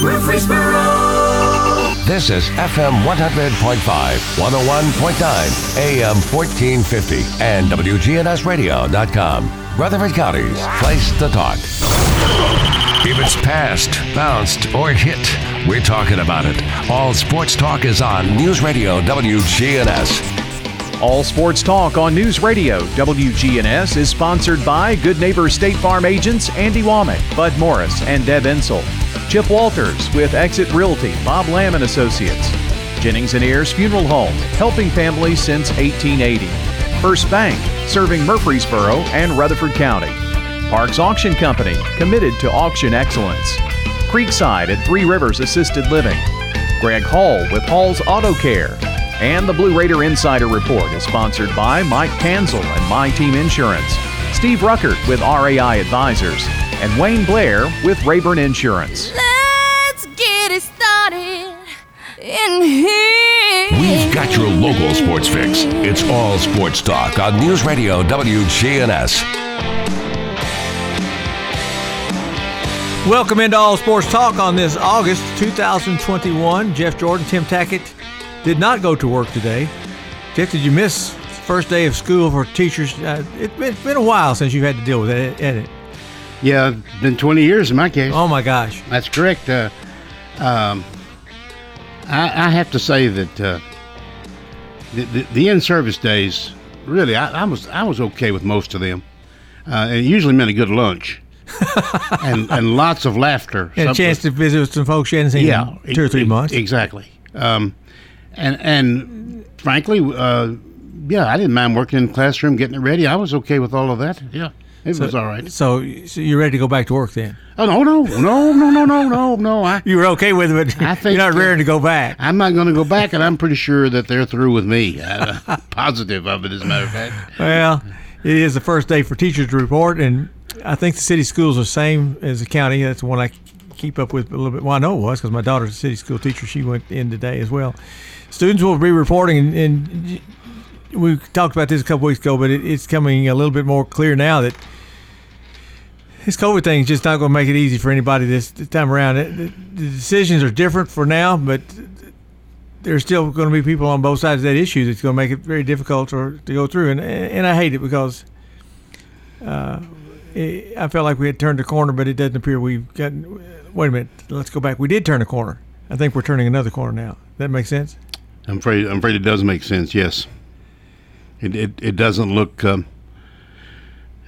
Murfreesboro. This is FM 100.5, 101.9, AM 1450, and WGNSradio.com. Rutherford County's place to talk. If it's passed, bounced, or hit, we're talking about it. All sports talk is on News Radio WGNS. All Sports Talk on News Radio WGNS is sponsored by Good Neighbor State Farm agents Andy Womack, Bud Morris, and Deb Ensel. Chip Walters with Exit Realty, Bob Lamb and Associates. Jennings and Ayers Funeral Home, helping families since 1880. First Bank, serving Murfreesboro and Rutherford County. Parks Auction Company, committed to auction excellence. Creekside at Three Rivers Assisted Living. Greg Hall with Hall's Auto Care. And the Blue Raider Insider Report is sponsored by Mike Kanzel and My Team Insurance, Steve Ruckert with RAI Advisors, and Wayne Blair with Rayburn Insurance. Let's get it started in here. We've got your local sports fix. It's all sports talk on News Radio WGNS. Welcome into All Sports Talk on this August 2021. Jeff Jordan, Tim Tackett did not go to work today. Jeff, did you miss first day of school for teachers? Uh, it, has been a while since you've had to deal with it, hasn't it? Yeah, been 20 years in my case. Oh my gosh, That's correct. Uh, um, I, I have to say that uh, the, the, the in-service days, really, I, I was I was okay with most of them. Uh, it usually meant a good lunch and and lots of laughter. and a chance to visit with some folks you hadn't seen yeah, in two or three months. Exactly. Um, and and frankly, uh, yeah, I didn't mind working in the classroom, getting it ready. I was okay with all of that. Yeah, it was all right. So, so you're ready to go back to work then? Oh no, no, no, no, no, no, no, no. I You were okay with it, I think you're not raring to go back. I'm not going to go back, and I'm pretty sure that they're through with me. Uh, positive of it, as a matter of fact. Well, it is the first day for teachers to report, and I think the city schools are the same as the county. That's the one I keep up with a little bit. Well, I know it was because my daughter's a city school teacher. She went in today as well. Students will be reporting, and, and we talked about this a couple weeks ago, but it, it's coming a little bit more clear now that this COVID thing is just not going to make it easy for anybody this, this time around. It, the, the decisions are different for now, but there's still going to be people on both sides of that issue that's going to make it very difficult or, to go through. And and I hate it because uh, it, I felt like we had turned the corner, but it doesn't appear we've gotten. Wait a minute, let's go back. We did turn a corner. I think we're turning another corner now. That makes sense. I'm afraid. I'm afraid it does make sense. Yes. It it, it doesn't look um,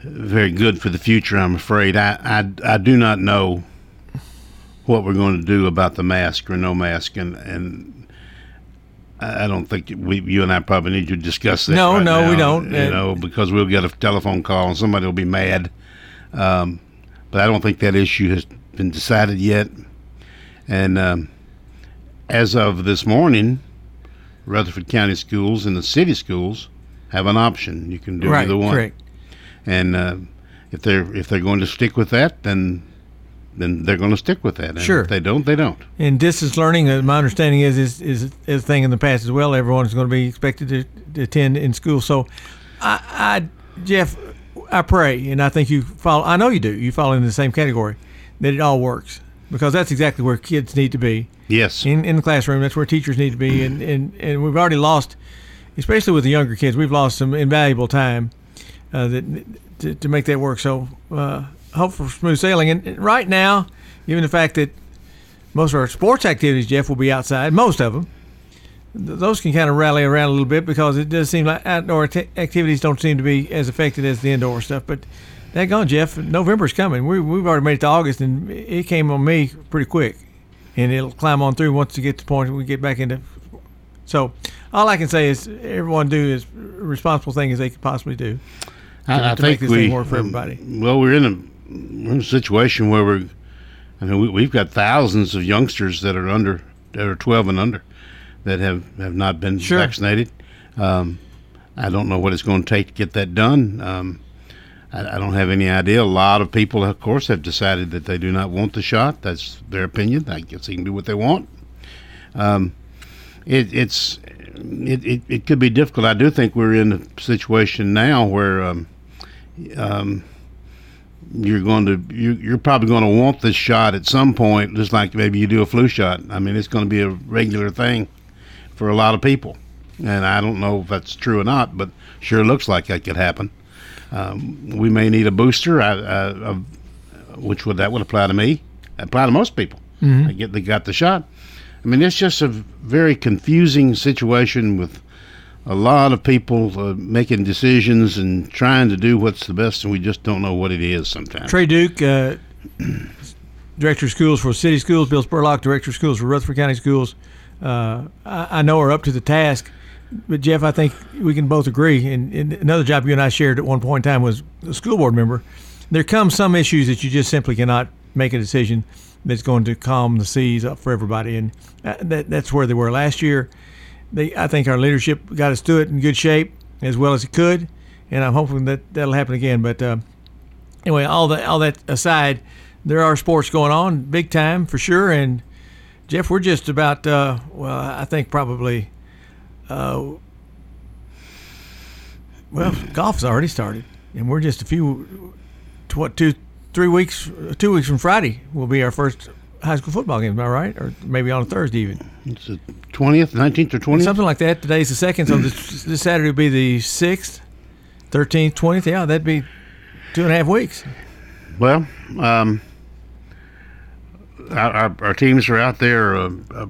very good for the future. I'm afraid. I, I I do not know what we're going to do about the mask or no mask, and and I don't think we, you and I probably need to discuss that. No, right no, we don't. You And- know, because we'll get a telephone call and somebody will be mad. Um, but I don't think that issue has been decided yet. And um, as of this morning, Rutherford County schools and the city schools have an option. You can do right. either one. Correct. And uh, if they're if they're going to stick with that, then then they're going to stick with that. And Sure. If they don't, they don't. And distance learning, uh, my understanding is is is is a thing in the past as well. Everyone's going to be expected to, to attend in school. So, I, I, Jeff, I pray, and I think you follow. I know you do. You fall in the same category that it all works because that's exactly where kids need to be Yes. in in the classroom. That's where teachers need to be, and and, and we've already lost, especially with the younger kids, we've lost some invaluable time uh, that to, to make that work. So, uh, hope for smooth sailing. And right now, given the fact that most of our sports activities, Jeff, will be outside, most of them. th- Those can kind of rally around a little bit because it does seem like outdoor t- activities don't seem to be as affected as the indoor stuff. But that gone, Jeff. November's coming. We, we've already made it to August, and it came on me pretty quick and it'll climb on through once you get to the point we get back into. So, all I can say is everyone do as responsible thing as they could possibly do. I, I think this we work for everybody. Well, we're in a we're in a situation where we're. I mean, we, we've got thousands of youngsters that are under that are 12 and under that have have not been Sure. vaccinated. Um, I don't know what it's going to take to get that done. Um, I, I don't have any idea. A lot of people, of course, have decided that they do not want the shot. That's their opinion. I guess they can do what they want. Um, it, it's it, it, it could be difficult. I do think we're in a situation now where um, um, you're going to you, you're probably going to want this shot at some point, just like maybe you do a flu shot. I mean, it's going to be a regular thing for a lot of people, and I don't know if that's true or not, but sure looks like that could happen. Um, we may need a booster, I, I, which would that would apply to me, apply to most people. I get they got the shot. I mean, it's just a very confusing situation with a lot of people uh, making decisions and trying to do what's the best, and we just don't know what it is sometimes. Trey Duke, uh, director of schools for city schools, Bill Spurlock, director of schools for Rutherford County Schools, uh, I, I know are up to the task. But Jeff, I think we can both agree. And, and another job you and I shared at one point in time was a school board member. There come some issues that you just simply cannot make a decision that's going to calm the seas up for everybody, and uh, that, that's where they were last year. They, I think our leadership got us through it in good shape as well as it could, and I'm hoping that that'll happen again. But uh, anyway, all that all that aside, there are sports going on, big time for sure. And Jeff, we're just about uh, well, I think probably. Uh, well, golf's already started, and we're just a few, what two, three weeks, two weeks from Friday will be our first high school football game. Am I right? Or maybe on a Thursday even. It's the twentieth, nineteenth, or twentieth. Something like that. Today's the second, so this, this Saturday will be the sixth, thirteenth, twentieth. Yeah, that'd be two and a half weeks. Well, um, our, our, our teams are out there uh, uh,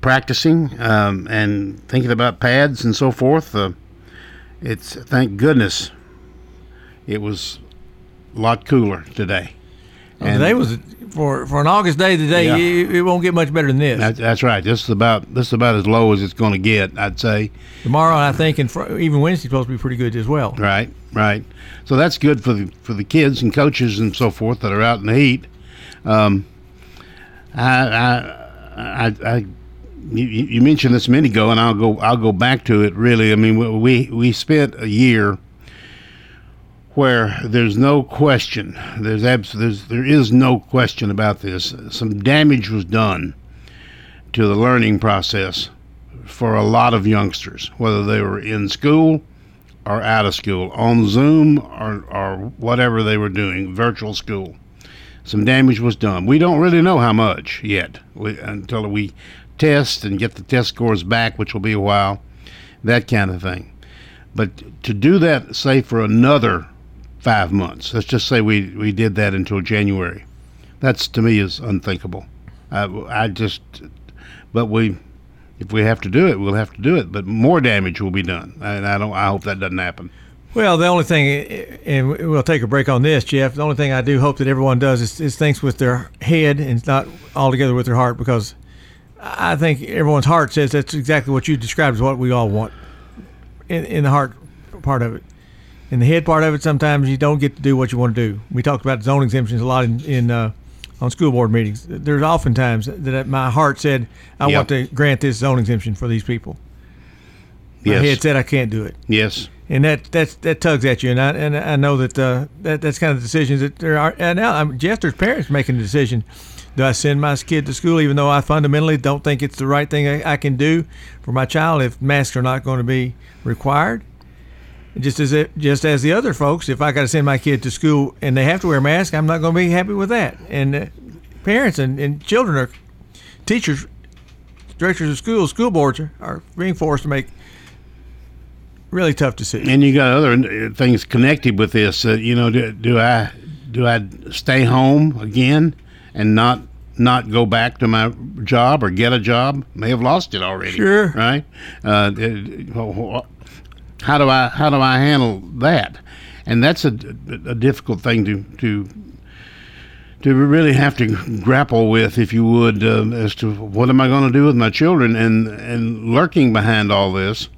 practicing um, and thinking about pads and so forth. Uh, it's thank goodness it was a lot cooler today. And today was for for an August day. Today Yeah. it, it won't get much better than this. That, that's right. This is about this is about as low as it's going to get. I'd say. Tomorrow, I think, and fr- even Wednesday's supposed to be pretty good as well. Right, right. So that's good for the for the kids and coaches and so forth that are out in the heat. Um, I, I, I, I you, you mentioned this a minute ago, and I'll go I'll go back to it. Really, I mean, we we spent a year where there's no question, there's abs- there's there is no question about this. Some damage was done to the learning process for a lot of youngsters, whether they were in school or out of school, on Zoom or, or whatever they were doing, virtual school. Some damage was done. We don't really know how much yet we, until we test and get the test scores back, which will be a while, that kind of thing. But to do that, say, for another five months, let's just say we, we did that until January, that's to me is unthinkable. I, I just, but we, if we have to do it, we'll have to do it. But more damage will be done, and I don't. I hope that doesn't happen. Well, the only thing, and we'll take a break on this, Jeff. The only thing I do hope that everyone does is, is thinks with their head and not altogether with their heart, because I think everyone's heart says that's exactly what you described as what we all want in, in the heart part of it. In the head part of it, sometimes you don't get to do what you want to do. We talked about zone exemptions a lot in, in uh, on school board meetings. There's oftentimes that my heart said, I Yep. want to grant this zone exemption for these people. My Yes. head said I can't do it Yes. and that that's that tugs at you, and I and I know that uh, that that's kind of decisions that there are. And now, I'm Jeff, there's parents making the decision: do I send my kid to school, even though I fundamentally don't think it's the right thing I, I can do for my child if masks are not going to be required? Just as it, just as the other folks, if I got to send my kid to school and they have to wear a mask, I'm not going to be happy with that. And uh, parents and, and children are teachers, directors of schools, school boards are, are being forced to make really tough decisions. And you got other uh, things connected with this. Uh, you know, do, do I do I stay home again and not not go back to my job or get a job? May have lost it already. Sure. Right. Uh, uh, how do I how do I handle that? And that's a, a difficult thing to to to really have to grapple with, if you would, um, as to what am I going to do with my children, and and lurking behind all this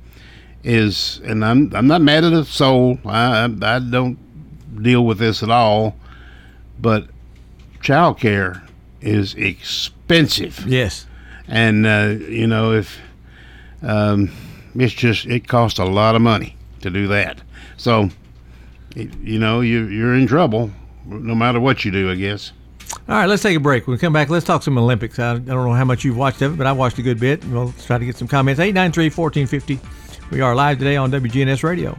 is, and I'm I'm not mad at a soul. I I, I don't deal with this at all, but child care is expensive, Yes. and uh, you know if um, it's just it costs a lot of money to do that. So you know you you're in trouble no matter what you do, I guess. All right, let's take a break. When we come back, let's talk some Olympics. I, don't know how much you've watched of it, but I watched a good bit. We'll try to get some comments. 893 1450. We are live today on WGNS Radio.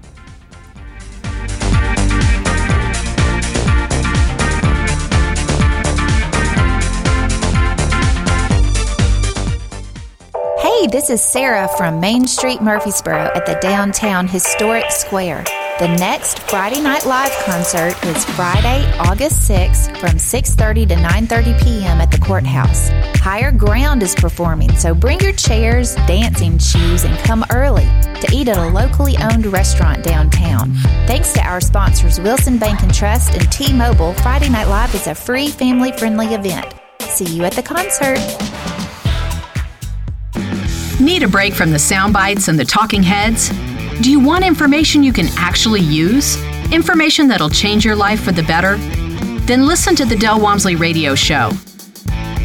This is Sarah from Main Street Murfreesboro at the downtown historic square. The next Friday Night Live concert is Friday, August 6th from 6:30 to 9:30 p.m. at the courthouse. Higher Ground is performing, so bring your chairs, dancing shoes, and come early to eat at a locally owned restaurant downtown. Thanks to our sponsors Wilson Bank and Trust and T-Mobile, Friday Night Live is a free family-friendly event. See you at the concert. Need a break from the sound bites and the talking heads? Do you want information you can actually use? Information that'll change your life for the better? Then listen to the Del Walmsley Radio Show.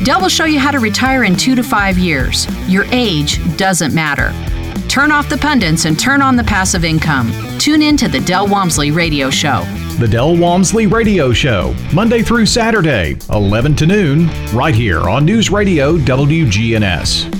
Del will show you how to retire in two to five years. Your age doesn't matter. Turn off the pundits and turn on the passive income. Tune in to the Del Walmsley Radio Show. The Del Walmsley Radio Show, Monday through Saturday, 11 to noon, right here on News Radio WGNS.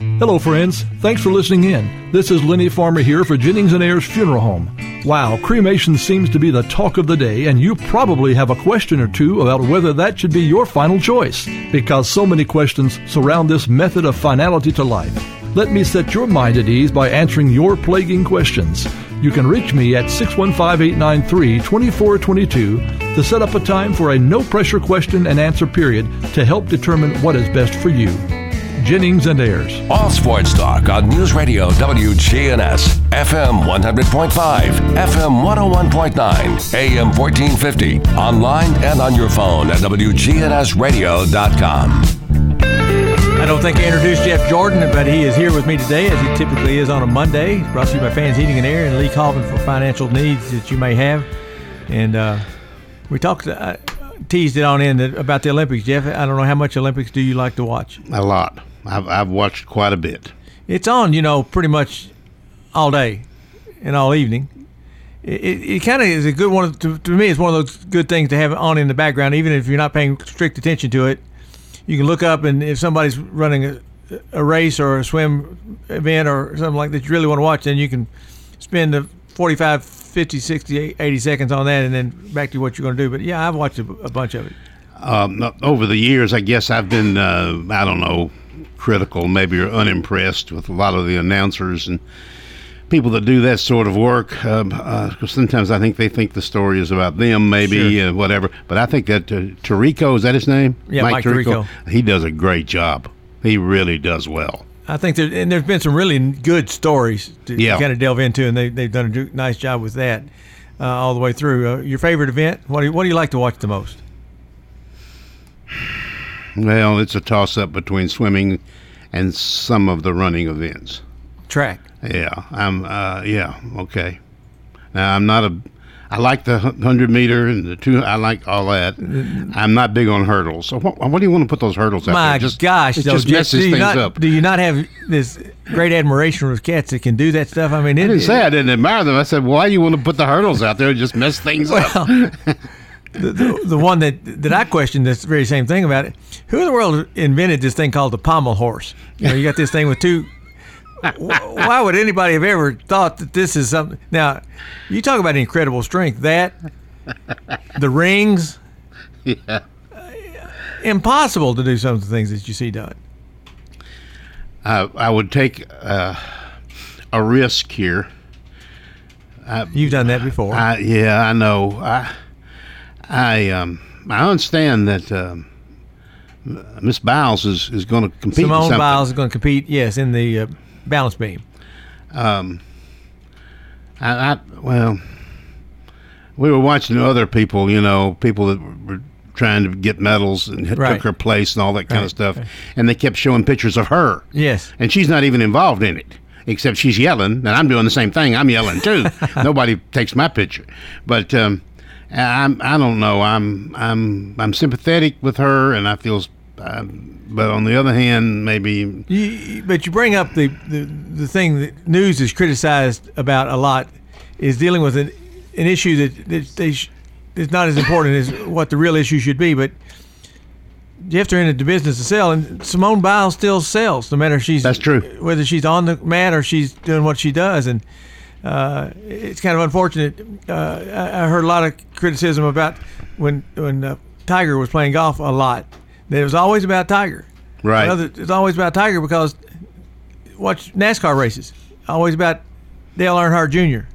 Hello, friends. Thanks for listening in. This is Lenny Farmer here for Jennings and Ayers Funeral Home. Wow, cremation seems to be the talk of the day, and you probably have a question or two about whether that should be your final choice, because so many questions surround this method of finality to life. Let me set your mind at ease by answering your plaguing questions. You can reach me at 615 893 2422 to set up a time for a no pressure question and answer period to help determine what is best for you. Jennings and Ayers. All sports talk on News Radio WGNS, FM 100.5, FM 101.9, AM 1450, online and on your phone at WGNSradio.com. I don't think I introduced Jeff Jordan, but he is here with me today, as he typically is on a Monday. Brought to you by Fans Heating and Air and Lee Colvin for financial needs that you may have. And uh, we talked, uh, teased it on in about the Olympics. Jeff, I don't know how much Olympics do you like to watch? A lot. I've, I've watched quite a bit. It's on, you know, pretty much all day and all evening. It, it, it kind of is a good one to, to me. It's one of those good things to have on in the background, even if you're not paying strict attention to it. You can look up, and if somebody's running a, a race or a swim event or something like that, you really want to watch, then you can spend the 45, 50, 60, 80 seconds on that, and then back to what you're going to do. But yeah, I've watched a, a bunch of it. Um, over the years, I guess I've been, uh, I don't know, critical, maybe or unimpressed with a lot of the announcers and people that do that sort of work. Because uh, sometimes I think they think the story is about them, maybe Sure. uh, whatever. But I think that uh, Tirico is that his name? Yeah, Mike Tirico. He does a great job. He really does well. I think there and there's been some really good stories to Yeah. kind of delve into, and they they've done a nice job with that uh, all the way through. Uh, your favorite event? What do you, what do you like to watch the most? Well, it's a toss up between swimming and some of the running events. Track. Yeah, I'm. Uh, yeah, okay. Now I'm not a. I like the hundred meter and the two. I like all that. I'm not big on hurdles. So what, what do you want to put those hurdles out My there? Just, gosh, it though, just Jeff, messes do you things not, up. Do you not have this great admiration for cats that can do that stuff? I mean, it, I didn't say I didn't admire them. I said, why do you want to put the hurdles out there and just mess things up? The, the, the one that that I questioned this very same thing about it. Who in the world invented this thing called the pommel horse? You know, you got this thing with two. Why would anybody have ever thought that this is something? Now, you talk about incredible strength. That the rings, Yeah. impossible to do some of the things that you see done. I, I would take uh, a risk here. You've done that before. I, yeah, I know. I, I, um, I understand that um, Miss Biles is, is going to compete. Simone. Biles is going to compete. Yes, in the uh, balance beam. Um, I, I well, we were watching other people. You know, people that were trying to get medals and Right. took her place and all that kind Right, of stuff, right. and they kept showing pictures of her. Yes. and she's not even involved in it. Except she's yelling, and I'm doing the same thing. I'm yelling too. Nobody takes my picture, but um, I'm I don't know. I'm I'm I'm sympathetic with her, and I feel um, but on the other hand, maybe You, but you bring up the, the the thing that news is criticized about a lot is dealing with an, an issue that, that they sh- is not as important as what the real issue should be. But you have to enter the business to sell, and Simone Biles still sells, no matter she's That's true. whether she's on the mat or she's doing what she does, and uh, it's kind of unfortunate. Uh, I, I heard a lot of criticism about when when uh, Tiger was playing golf a lot. That it was always about Tiger. Right. Well, it's always about Tiger because watch NASCAR races. Always about Dale Earnhardt Jr.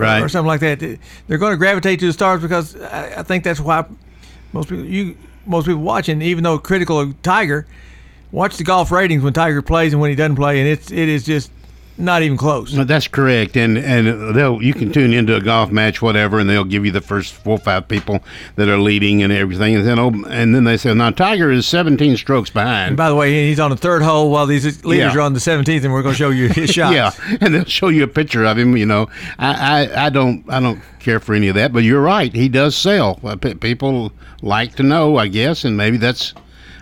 right. or something like that. They're going to gravitate to the stars because I, I think that's why most people you most people watching, even though critical of Tiger, watch the golf ratings when Tiger plays and when he doesn't play, and it's it is just not even close. No, that's correct, and and they'll you can tune into a golf match, whatever, and they'll give you the first four or five people that are leading and everything, and then oh, and then they say now Tiger is 17 strokes And behind. by the way, he's on the third hole while these leaders Yeah. are on the 17th, and we're going to show you his shots. Yeah, and they'll show you a picture of him. You know, I, I, I don't I don't care for any of that, but you're right. He does sell. Uh, People like to know, I guess, and maybe that's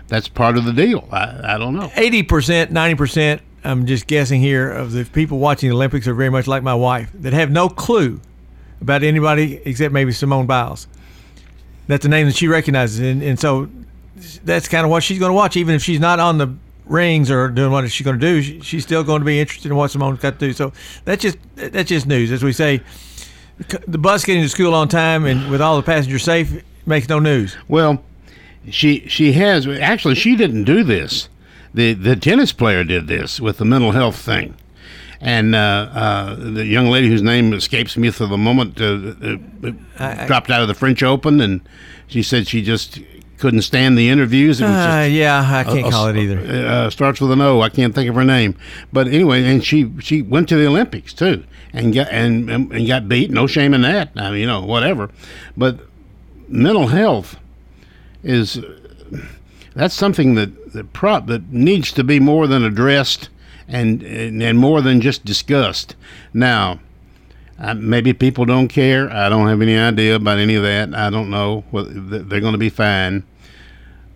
that's part of the deal. I, I don't know. 80%, 90%, I'm just guessing here, of the people watching the Olympics are very much like my wife that have no clue about anybody except maybe Simone Biles. That's a name that she recognizes. And, and so that's kind of what she's going to watch, even if she's not on the rings or doing what she's going to do. She, she's still going to be interested in what Simone's got to do. So that's just that's just news. As we say, the bus getting to school on time and with all the passengers safe makes no news. Well, she she has actually she didn't do this. The the tennis player did this with the mental health thing, and uh, uh, the young lady whose name escapes me for the moment uh, uh, dropped out of the French Open, and she said she just couldn't stand the interviews. It just- Uh, yeah, I can't call it either. uh, starts with an O. I can't think of her name, but anyway, and she she went to the Olympics too, and got and and and got beat. No shame in that. I mean, you know, whatever. But mental health is that's something that that prop that needs to be more than addressed and and, and more than just discussed. Now. Uh, maybe people don't care. I don't have any idea about any of that. I don't know. They're going to be fine.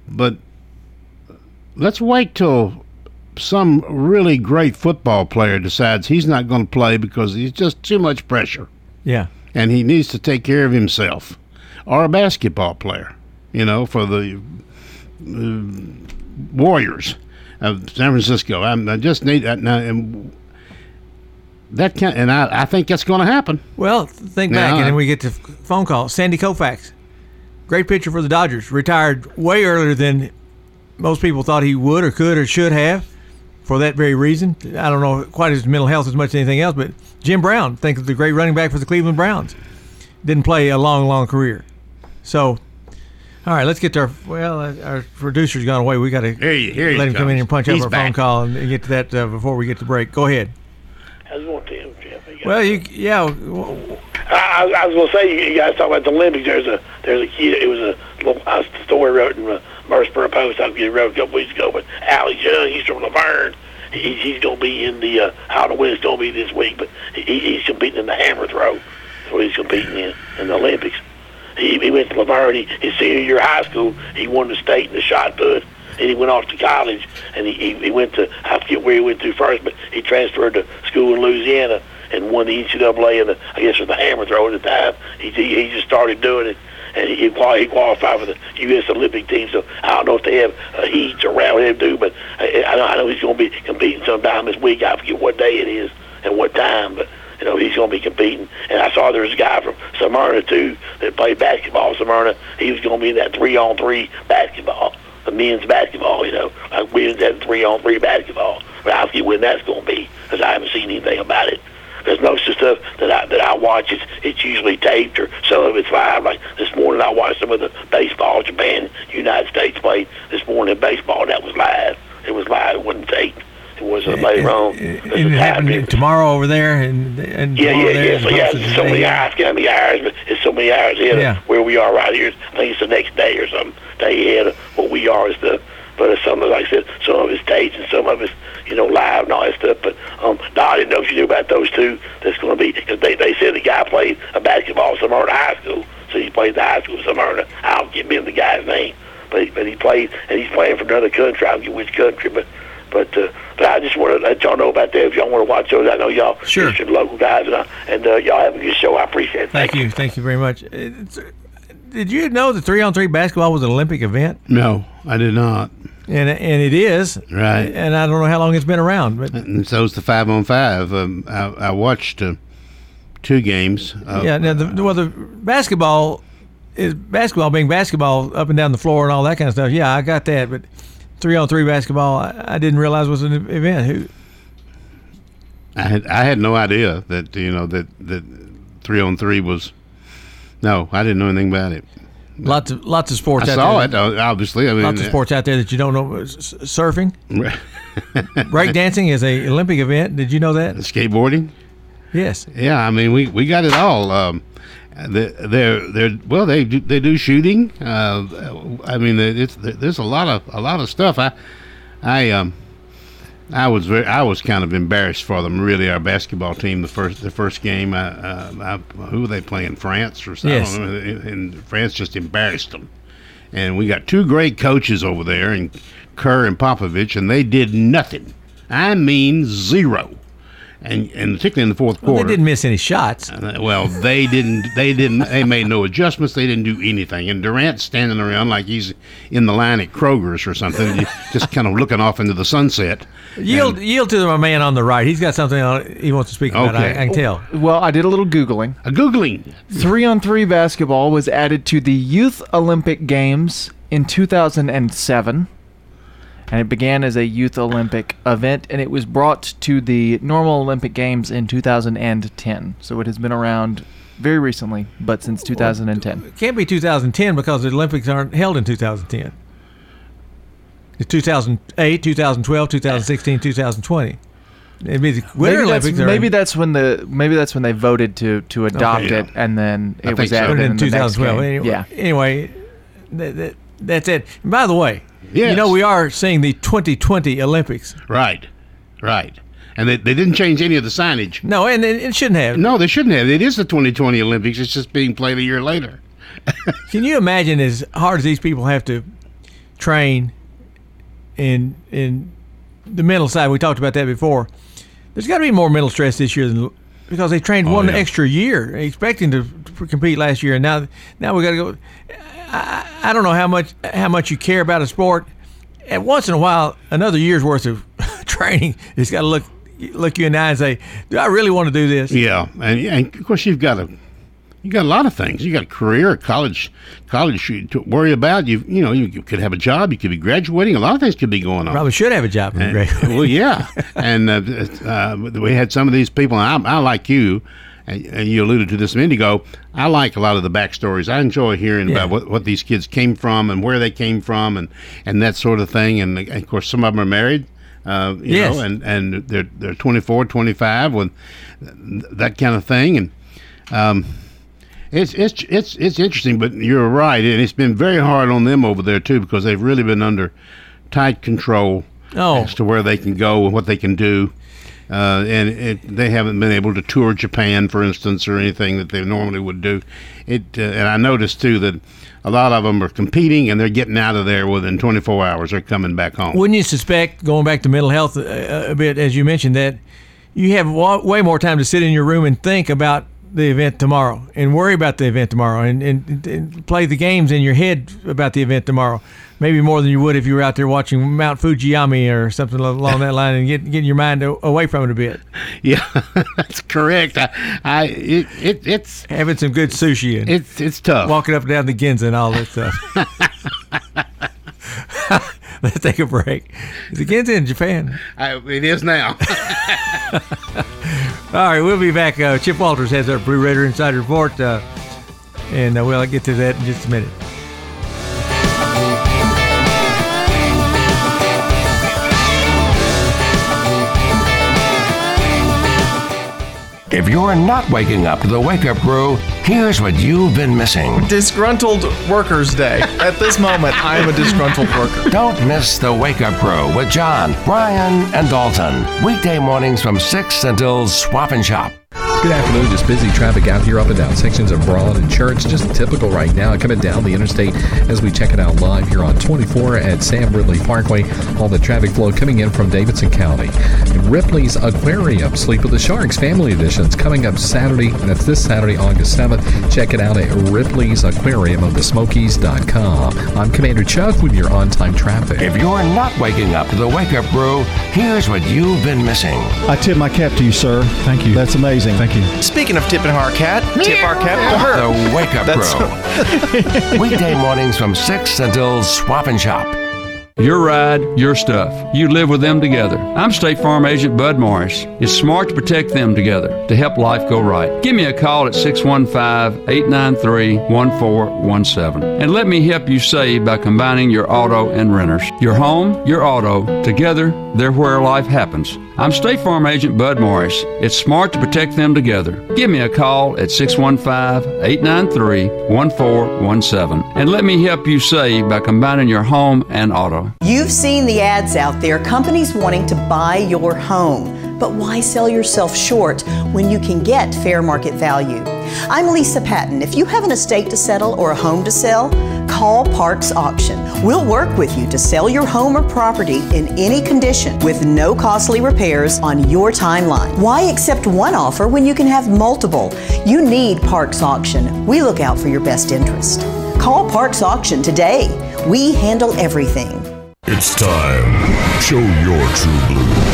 But let's wait till some really great football player decides he's not going to play because he's just too much pressure Yeah. and he needs to take care of himself or a basketball player you know for the Uh, warriors of san francisco i, I just need that now and that can and i, I think that's going to happen Well, think back, Now, and then we get to phone call. Sandy Koufax, great pitcher for the Dodgers, retired way earlier than most people thought he would or could or should have. For that very reason, I don't know quite his mental health as much as anything else. But Jim Brown, think of the great running back for the Cleveland Browns, didn't play a long, long career. So, all right, let's get to our well. uh, Our producer's gone away. We got to Here he- here let him come in and punch up He's our phone call and, and get to that uh, before we get to break. Go ahead. I was going to tell Jeff. you Well, you yeah. I was going to say, you, you guys talk about the Olympics. There's a there's a kid. It was a little uh, story wrote in the Murfreesboro Post. I get wrote a couple weeks ago. But Alex Young, he's from La Vergne. He, he's going to be in the. Uh, I don't know going to be this week, but he, he's competing in the hammer throw. That's what he's competing in in the Olympics. He, he went to La Vergne. His senior year of high school, he won the state in the shot put. And he went off to college, and he, he, he went to I forget where he went to first, but he transferred to school in Louisiana and won the NCAA and the, I guess it was the hammer throw at the time. He he, he just started doing it, and he he, he qualified for the U.S. Olympic team. So I don't know if they have uh, heats around him too, but I, I know I know he's going to be competing sometime this week. I forget what day it is and what time, but you know he's going to be competing. And I saw there's a guy from Smyrna too that played basketball. in Smyrna, he was going to be in that three-on-three basketball, the men's basketball. You know, like we had three-on-three basketball. But I forget when that's going to be because I haven't seen anything about it. There's most of the stuff that I that I watch. It's it's usually taped or some of it's live. Like this morning, I watched some of the baseball. Japan, United States played this morning. Baseball that was live. It was live. It wasn't taped. It wasn't later on. A it happened tomorrow over there, and and Yeah, yeah, there, yeah. So yeah, posted so many hours. How many hours, but it's so many hours ahead Yeah. of where we are right here. I think it's the next day or something. Day ahead of what we are and stuff. But it's some of, like I said, some of it's taped and some of it's, you know, live and all that stuff. But um, no, I didn't know if you knew about those two. That's going to be because they they said the guy played a basketball somewhere in high school. So he played the high school somewhere. I don't get me the guy's name. but but he plays and he's playing for another country. I don't get which country, but but uh, but I just want to let y'all know about that. If y'all want to watch those, I know y'all Sure. you're local guys, and I, and uh, y'all have a good show. I appreciate it. Thank you, thank you very much. It's- did you know that three on three basketball was an Olympic event? No, I did not. And and it is Right. And I don't know how long it's been around, but And so's the five on five. Um, I, I watched uh, two games. Uh, yeah. Now the well the basketball is basketball being basketball up and down the floor and all that kind of stuff. Yeah, I got that, but three on three basketball, I, I didn't realize was an event. Who I had I had no idea that you know that that three on three was. No, I didn't know anything about it. lots of lots of sports. I out saw there. it. uh, Obviously, I mean, Lots of sports out there that you don't know. S- Surfing, uh, breakdancing is a Olympic event. Did you know that? skateboarding. Yes. Yeah, I mean, we, we got it all. Um, they're they're well, they do, they do shooting. Uh, I mean, it's there's a lot of a lot of stuff. I I um I was very I was kind of embarrassed for them. Really, our basketball team the first the first game. I, uh, I, who were they playing? France or something? Yes. I don't know. And France just embarrassed them. And we got two great coaches over there, and Kerr and Popovich, and they did nothing. I mean zero. And and particularly in the fourth Well, quarter. they didn't miss any shots. Uh, Well, they didn't. They didn't. They made no adjustments. They didn't do anything. And Durant's standing around like he's in the line at Kroger's or something, just kind of looking off into the sunset. Yield yield to my man on the right. He's got something on, he wants to speak about. I, I can tell. Well, I did a little Googling. A googling. Three on three basketball was added to the Youth Olympic Games in 2007. And it began as a Youth Olympic event, and it was brought to the normal Olympic Games in 2010. So it has been around very recently, but since 2010. It can't be 2010 because the Olympics aren't held in 2010. It's 2008, 2012, 2016, 2020. It'd the Winter maybe that's, Olympics. are maybe in- that's when the maybe that's when they voted to to adopt yeah. it, and then I it was think so. added in, in the next 2012. game. Anyway, Yeah. Anyway, that, that, that's it. And by the way, Yes. you know we are seeing the 2020 Olympics. Right. Right. And they, they didn't change any of the signage. No, and it, it shouldn't have. No, they shouldn't have. It is the 2020 Olympics. It's just being played a year later. Can you imagine as hard as these people have to train in in the mental side? We talked about that before. There's got to be more mental stress this year than because they trained Oh, one yeah. extra year, expecting to compete last year, and now now we got to go. I, I don't know how much how much you care about a sport. And once in a while, another year's worth of training has got to look look you in the eye and say, "Do I really want to do this?" Yeah, and, and of course you've got a you got a lot of things. You got a career, a college, college to worry about. You you know you could have a job. You could be graduating. A lot of things could be going on. Probably should have a job. And- well, yeah, and uh, uh, we had some of these people. And I, I like you, and, and you alluded to this a minute ago. I like a lot of the backstories. I enjoy hearing Yeah. about what, what these kids came from and where they came from, and, and that sort of thing. And, of course, some of them are married. Uh, you Yes. know, and, and they're they're 24, 25 with that kind of thing, and um, it's it's it's it's interesting. But you're right, and it's been very hard on them over there too because they've really been under tight control Oh. as to where they can go and what they can do. Uh, and it, they haven't been able to tour Japan, for instance, or anything that they normally would do. It uh, and I noticed too that a lot of them are competing and they're getting out of there within 24 hours. They're coming back home. Wouldn't you suspect, going back to mental health a, a bit, as you mentioned, that you have wa- way more time to sit in your room and think about the event tomorrow and worry about the event tomorrow and, and, and play the games in your head about the event tomorrow? Maybe more than you would if you were out there watching Mount Fujiyama or something along that line and get, getting your mind away from it a bit. Yeah, that's correct. I, I it, it it's Having some good sushi and it's it's tough. walking up and down the Ginza and all that stuff. Let's take a break. Is the Ginza in Japan? I, it is now. All right, we'll be back. Uh, Chip Walters has our Blue Raider Inside Report, uh, and uh, we'll get to that in just a minute. If you're not waking up to the wake up crew, here's what you've been missing. Disgruntled Workers Day. At this moment, I'm a disgruntled worker. Don't miss the Wake Up Crew with John, Brian, and Dalton. Weekday mornings from 6 until Swap and Shop. Good afternoon. Just busy traffic out here up and down sections of Broad and Church. Just typical right now coming down the interstate as we check it out live here on 24 at Sam Ridley Parkway. All the traffic flow coming in from Davidson County. Ripley's Aquarium, Sleep with the Sharks Family Editions coming up Saturday. And that's this Saturday, August 7th. Check it out at Ripley's Aquarium of the Smokies.com. I'm Commander Chuck with your on time traffic. If you're not waking up to the Wake Up Brew, here's what you've been missing. I tip my cap to you, sir. Thank you. That's amazing. Thank you. Speaking of tipping our cat, tip our cap to her. The Wake Up Brew. Weekday mornings from 6 until Swap and Shop. Your ride, your stuff. You live with them together. I'm State Farm Agent Bud Morris. It's smart to protect them together to help life go right. Give me a call at 615 893 1417 and let me help you save by combining your auto and renters. Your home, your auto, together, they're where life happens. I'm State Farm Agent Bud Morris. It's smart to protect them together. Give me a call at 615 893 1417 and let me help you save by combining your home and auto. You've seen the ads out there, companies wanting to buy your home. But why sell yourself short when you can get fair market value? I'm Lisa Patton. If you have an estate to settle or a home to sell, call Parks Auction. We'll work with you to sell your home or property in any condition with no costly repairs on your timeline. Why accept one offer when you can have multiple? You need Parks Auction. We look out for your best interest. Call Parks Auction today. We handle everything. It's time. Show your true blue.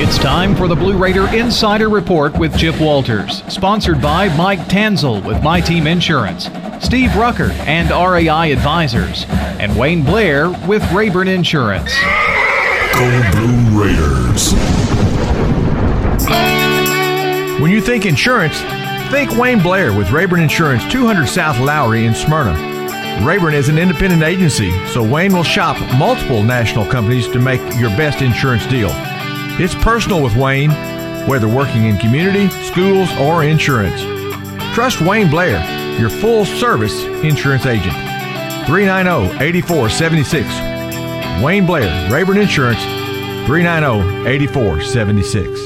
It's time for the Blue Raider Insider Report with Chip Walters, sponsored by Mike Tanzel with My Team Insurance, Steve Rucker and RAI Advisors, and Wayne Blair with Rayburn Insurance. Go Blue Raiders. When you think insurance, think Wayne Blair with Rayburn Insurance, 200 South Lowry in Smyrna. Rayburn is an independent agency, so Wayne will shop multiple national companies to make your best insurance deal. It's personal with Wayne, whether working in community, schools, or insurance. Trust Wayne Blair, your full service insurance agent. 390 8476. Wayne Blair, Rayburn Insurance, 390 8476.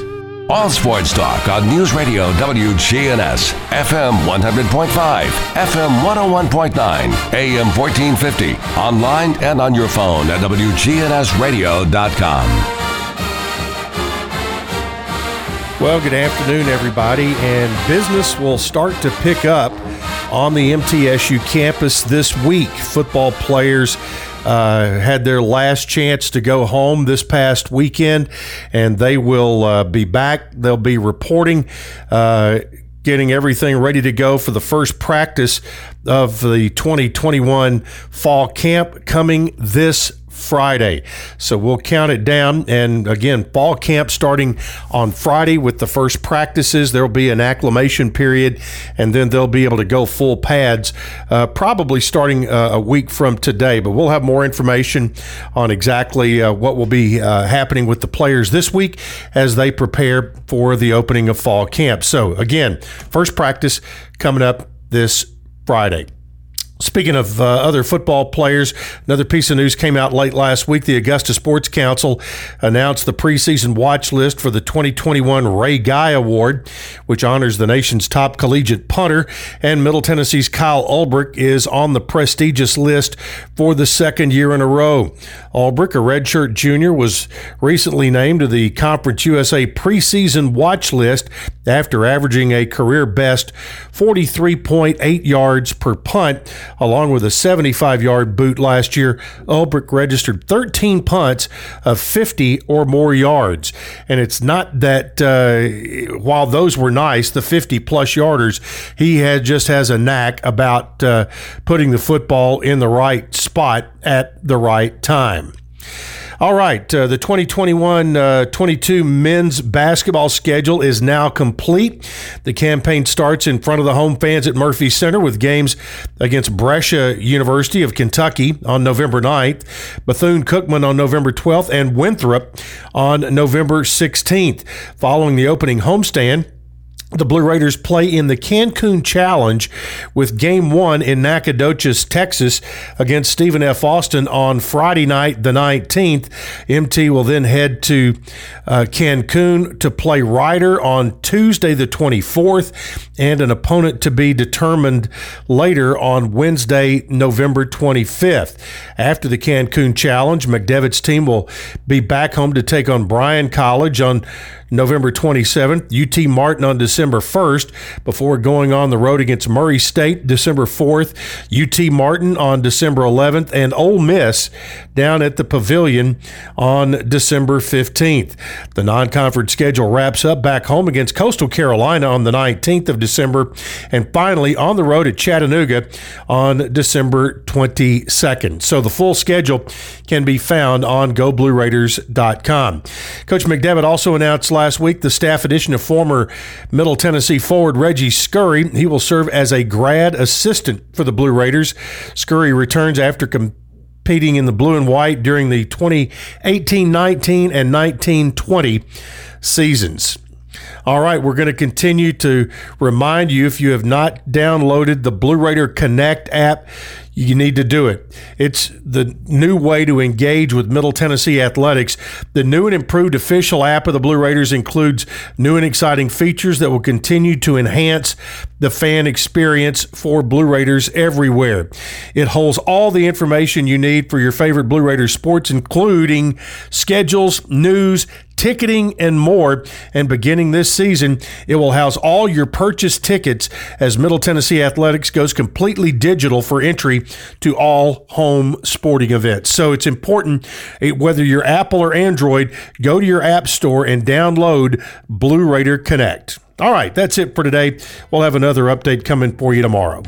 All sports talk on News Radio WGNS, FM 100.5, FM 101.9, AM 1450, online and on your phone at WGNSradio.com. Well, good afternoon, everybody. And business will start to pick up on the MTSU campus this week. Football players uh, had their last chance to go home this past weekend, and they will uh, be back. They'll be reporting. Uh, getting everything ready to go for the first practice of the 2021 fall camp coming this Friday. So we'll count it down. And again, fall camp starting on Friday with the first practices. There'll be an acclimation period, and then they'll be able to go full pads uh, probably starting uh, a week from today. But we'll have more information on exactly uh, what will be uh, happening with the players this week as they prepare for the opening of fall camp. So again, first practice coming up this Friday. Speaking of uh, other football players, another piece of news came out late last week. The Augusta Sports Council announced the preseason watch list for the 2021 Ray Guy Award, which honors the nation's top collegiate punter. And Middle Tennessee's Kyle Ulbrich is on the prestigious list for the second year in a row. Ulbrich, a redshirt junior, was recently named to the Conference USA preseason watch list after averaging a career best 43.8 yards per punt along with a 75 yard boot last year. Ulbrich registered 13 punts of 50 or more yards. And it's not that uh, while those were nice, the 50 plus yarders, he had just has a knack about uh, putting the football in the right spot at the right time. All right, uh, the 2021 uh, 22 men's basketball schedule is now complete. The campaign starts in front of the home fans at Murphy Center with games against Brescia University of Kentucky on November 9th, Bethune Cookman on November 12th, and Winthrop on November 16th. Following the opening homestand, the Blue Raiders play in the Cancun Challenge with game one in Nacogdoches, Texas against Stephen F. Austin on Friday night, the 19th. MT will then head to uh, Cancun to play Rider on Tuesday, the 24th, and an opponent to be determined later on Wednesday, November 25th. After the Cancun Challenge, McDevitt's team will be back home to take on Bryan College on November 27th, UT Martin on December 1st, before going on the road against Murray State December 4th, UT Martin on December 11th, and Ole Miss down at the Pavilion on December 15th. The non conference schedule wraps up back home against Coastal Carolina on the 19th of December, and finally on the road at Chattanooga on December 22nd. So the full schedule can be found on GoBlueRaiders.com. Coach McDevitt also announced last week the staff addition of former Middle Tennessee forward Reggie Scurry. He will serve as a grad assistant for the Blue Raiders. Scurry returns after competing in the blue and white during the 2018 19 and 19 20 seasons. All right, we're going to continue to remind you if you have not downloaded the Blue Raider Connect app, you need to do it. It's the new way to engage with Middle Tennessee athletics. The new and improved official app of the Blue Raiders includes new and exciting features that will continue to enhance the fan experience for Blue Raiders everywhere. It holds all the information you need for your favorite Blue Raiders sports, including schedules, news, ticketing, and more. And beginning this season, it will house all your purchased tickets as Middle Tennessee Athletics goes completely digital for entry to all home sporting events. So it's important, eh, whether you're Apple or Android, go to your app store and download Blue Raider Connect. All right, that's it for today. We'll have another update coming for you tomorrow.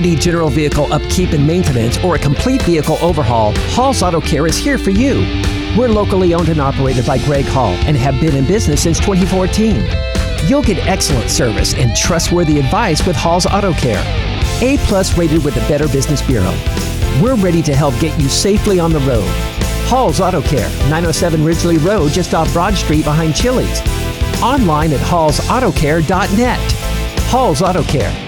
Need general vehicle upkeep and maintenance or a complete vehicle overhaul, Hall's Auto Care is here for you. We're locally owned and operated by Greg Hall and have been in business since 2014. You'll get excellent service and trustworthy advice with Hall's Auto Care. A plus rated with the Better Business Bureau. We're ready to help get you safely on the road. Hall's Auto Care, 907 Ridgely Road, just off Broad Street behind Chili's. Online at hallsautocare.net. Hall's Auto Care.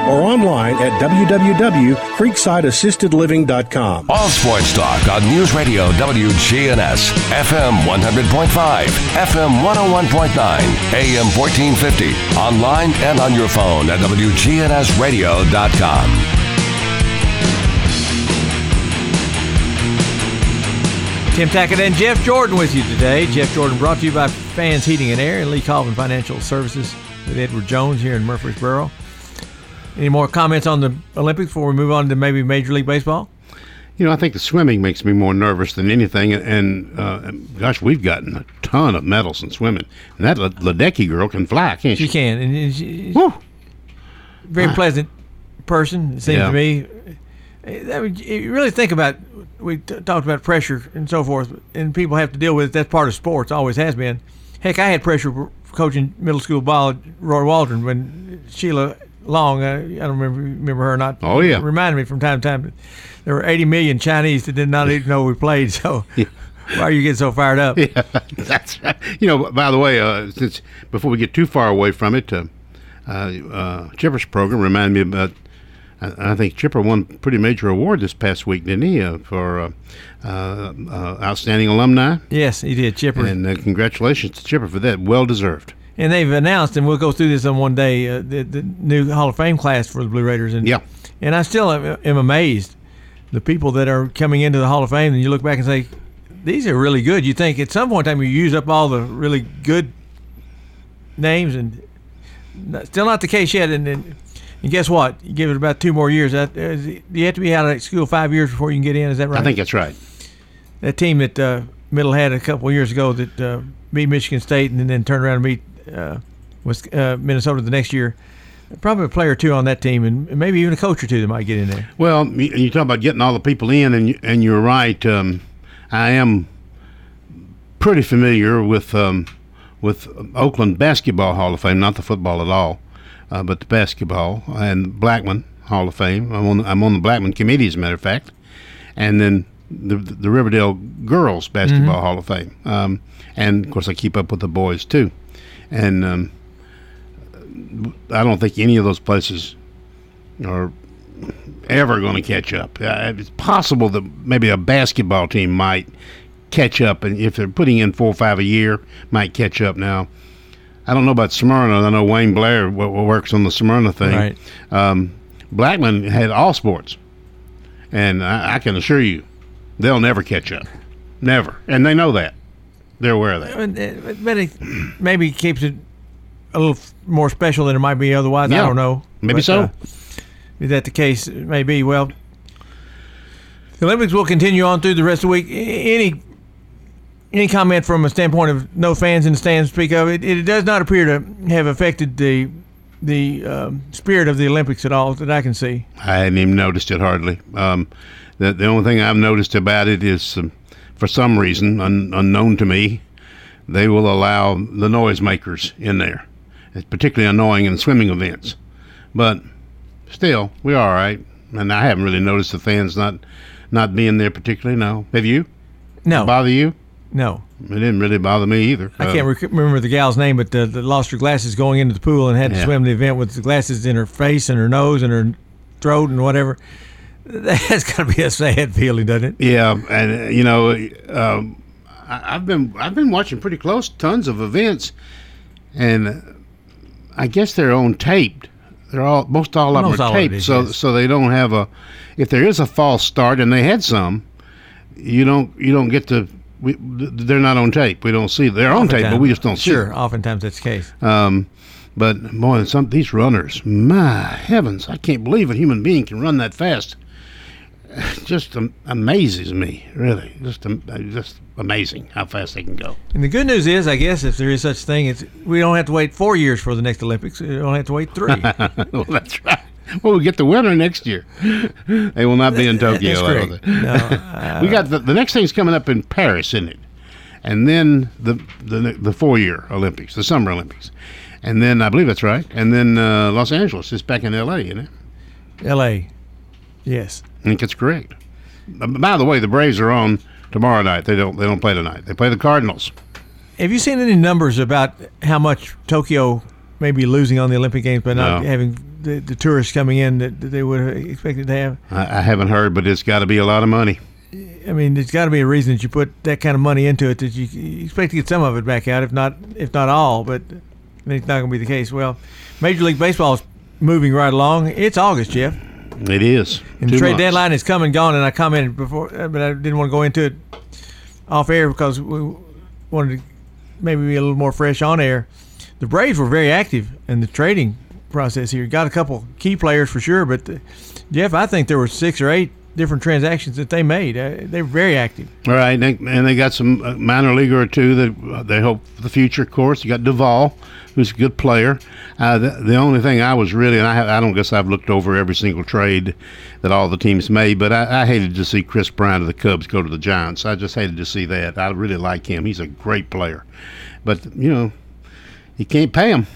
or online at www.creeksideassistedliving.com. All sports talk on News Radio WGNS, FM 100.5, FM 101.9, AM 1450, online and on your phone at WGNSradio.com. Tim Tackett and Jeff Jordan with you today. Jeff Jordan brought to you by Fans Heating and Air and Lee Colvin Financial Services with Edward Jones here in Murfreesboro. Any more comments on the Olympics before we move on to maybe Major League Baseball? You know, I think the swimming makes me more nervous than anything. And, uh, gosh, we've gotten a ton of medals in swimming. And that Ledecky girl can fly, can't she? She can. And she's very pleasant person, it seems Yeah. to me. I mean, you really think about we t- talked about pressure and so forth, and people have to deal with it. That's part of sports, always has been. Heck, I had pressure coaching middle school ball at Roy Waldron when Sheila Long, uh, I don't remember remember her or not. Oh, yeah. reminded me from time to time. There were 80 million Chinese that did not even know we played. So why are you getting so fired up? Yeah, that's right. You know, by the way, uh, since before we get too far away from it, uh, uh, uh, Chipper's program reminded me about. I I think Chipper won a pretty major award this past week, didn't he, uh, for uh, uh, uh, outstanding alumni? Yes, he did, Chipper. And uh, congratulations to Chipper for that. Well deserved. And they've announced, and we'll go through this on one day, uh, the, the new Hall of Fame class for the Blue Raiders. And Yeah. and I still am, am amazed the people that are coming into the Hall of Fame. And you look back and say, these are really good. You think at some point in time you use up all the really good names, and not- still not the case yet. And, and And guess what? You give it about two more years. That uh, you have to be out of school five years before you can get in. Is that right? I think that's right. That team that uh, Middle had a couple of years ago that uh, beat Michigan State and then turned around and beat uh, was uh, Minnesota the next year. Probably a player or two on that team, and maybe even a coach or two that might get in there. Well, you talk about getting all the people in, and you, and you're right. Um, I am pretty familiar with um, with Oakland Basketball Hall of Fame, not the football at all, uh, but the basketball and Blackman Hall of Fame. I'm on I'm on the Blackman committee, as a matter of fact, and then the the Riverdale Girls Basketball Mhm. Hall of Fame, um, and of course I keep up with the boys too, and um, I don't think any of those places are ever going to catch up. Uh, it's possible that maybe a basketball team might catch up, and if they're putting in four or five a year, might catch up. Now, I don't know about Smyrna. I know Wayne Blair w- works on the Smyrna thing. Right. Um, Blackman had all sports, and I, I can assure you, they'll never catch up, never, and they know that. They're aware of that. Uh, But it maybe keeps it a little more special than it might be otherwise. I don't know. maybe But, so. uh, is that the case? It may be. Well, the Olympics will continue on through the rest of the week. Any any comment from a standpoint of no fans in the stands speak of? It, it does not appear to have affected the the um, spirit of the Olympics at all that I can see. I hadn't even noticed it hardly. Um, the the only thing I've noticed about it is, um, for some reason un, unknown to me, they will allow the noisemakers in there. It's particularly annoying in swimming events, but still, we're all right. And I haven't really noticed the fans not not being there particularly. No, have you? No. Bother you? No. It didn't really bother me either. I Uh, can't rec- remember the gal's name, but uh, lost her glasses going into the pool and had to Yeah. swim the event with the glasses in her face and her nose and her throat and whatever. That's got to be a sad feeling, doesn't it? Yeah, and you know, um, I, I've been I've been watching pretty close tons of events, and I guess they're on taped. They're all most all of Most them are taped, is, so yes. so they don't have a. If there is a false start, and they had some, you don't you don't get to. We, they're not on tape. We don't see they're on tape, but we just don't see. Sure, oftentimes that's the case. Um, but boy, some these runners, my heavens, I can't believe a human being can run that fast. Just am- amazes me, really. Just am- just amazing how fast they can go. And the good news is, I guess, if there is such thing, it's we don't have to wait four years for the next Olympics. We don't have to wait three. well, that's right. Well, we get the winner next year. they will not be in Tokyo. That's I don't correct. think. No, uh, we got the, the next thing's coming up in Paris, isn't it? And then the the the four year Olympics, the Summer Olympics, and then I believe that's right. And then uh, Los Angeles is back in L.A. Isn't it? L.A. Yes. I think it's. Uh, By the way, the Braves are on tomorrow night. They don't they don't play tonight. They play the Cardinals. Have you seen any numbers about how much Tokyo may be losing on the Olympic Games by not No. having the, the tourists coming in that, they would have expected to have? I, I haven't heard, but it's got to be a lot of money. I mean, there's got to be a reason that you put that kind of money into it that you, you expect to get some of it back out, if not if not all. But it's not going to be the case. Well, Major League Baseball is moving right along. It's August, Jeff. It is. And the trade deadline is come and gone, and I commented before, uh, but I didn't want to go into it off air because we wanted to maybe be a little more fresh on air. The Braves were very active in the trading process here. Got a couple key players for sure, but uh, Jeff, I think there were six or eight different transactions that they made. Uh, they're very active. All right, and they, and they got some uh, minor leaguer or two that uh, they hope for the future. Of course, you got Duvall, who's a good player. Uh, the, the only thing I was really, and I, have, I don't guess I've looked over every single trade that all the teams made, but I, I hated to see Kris Bryant of the Cubs go to the Giants. I just hated to see that. I really like him. He's a great player, but you know, you can't pay him.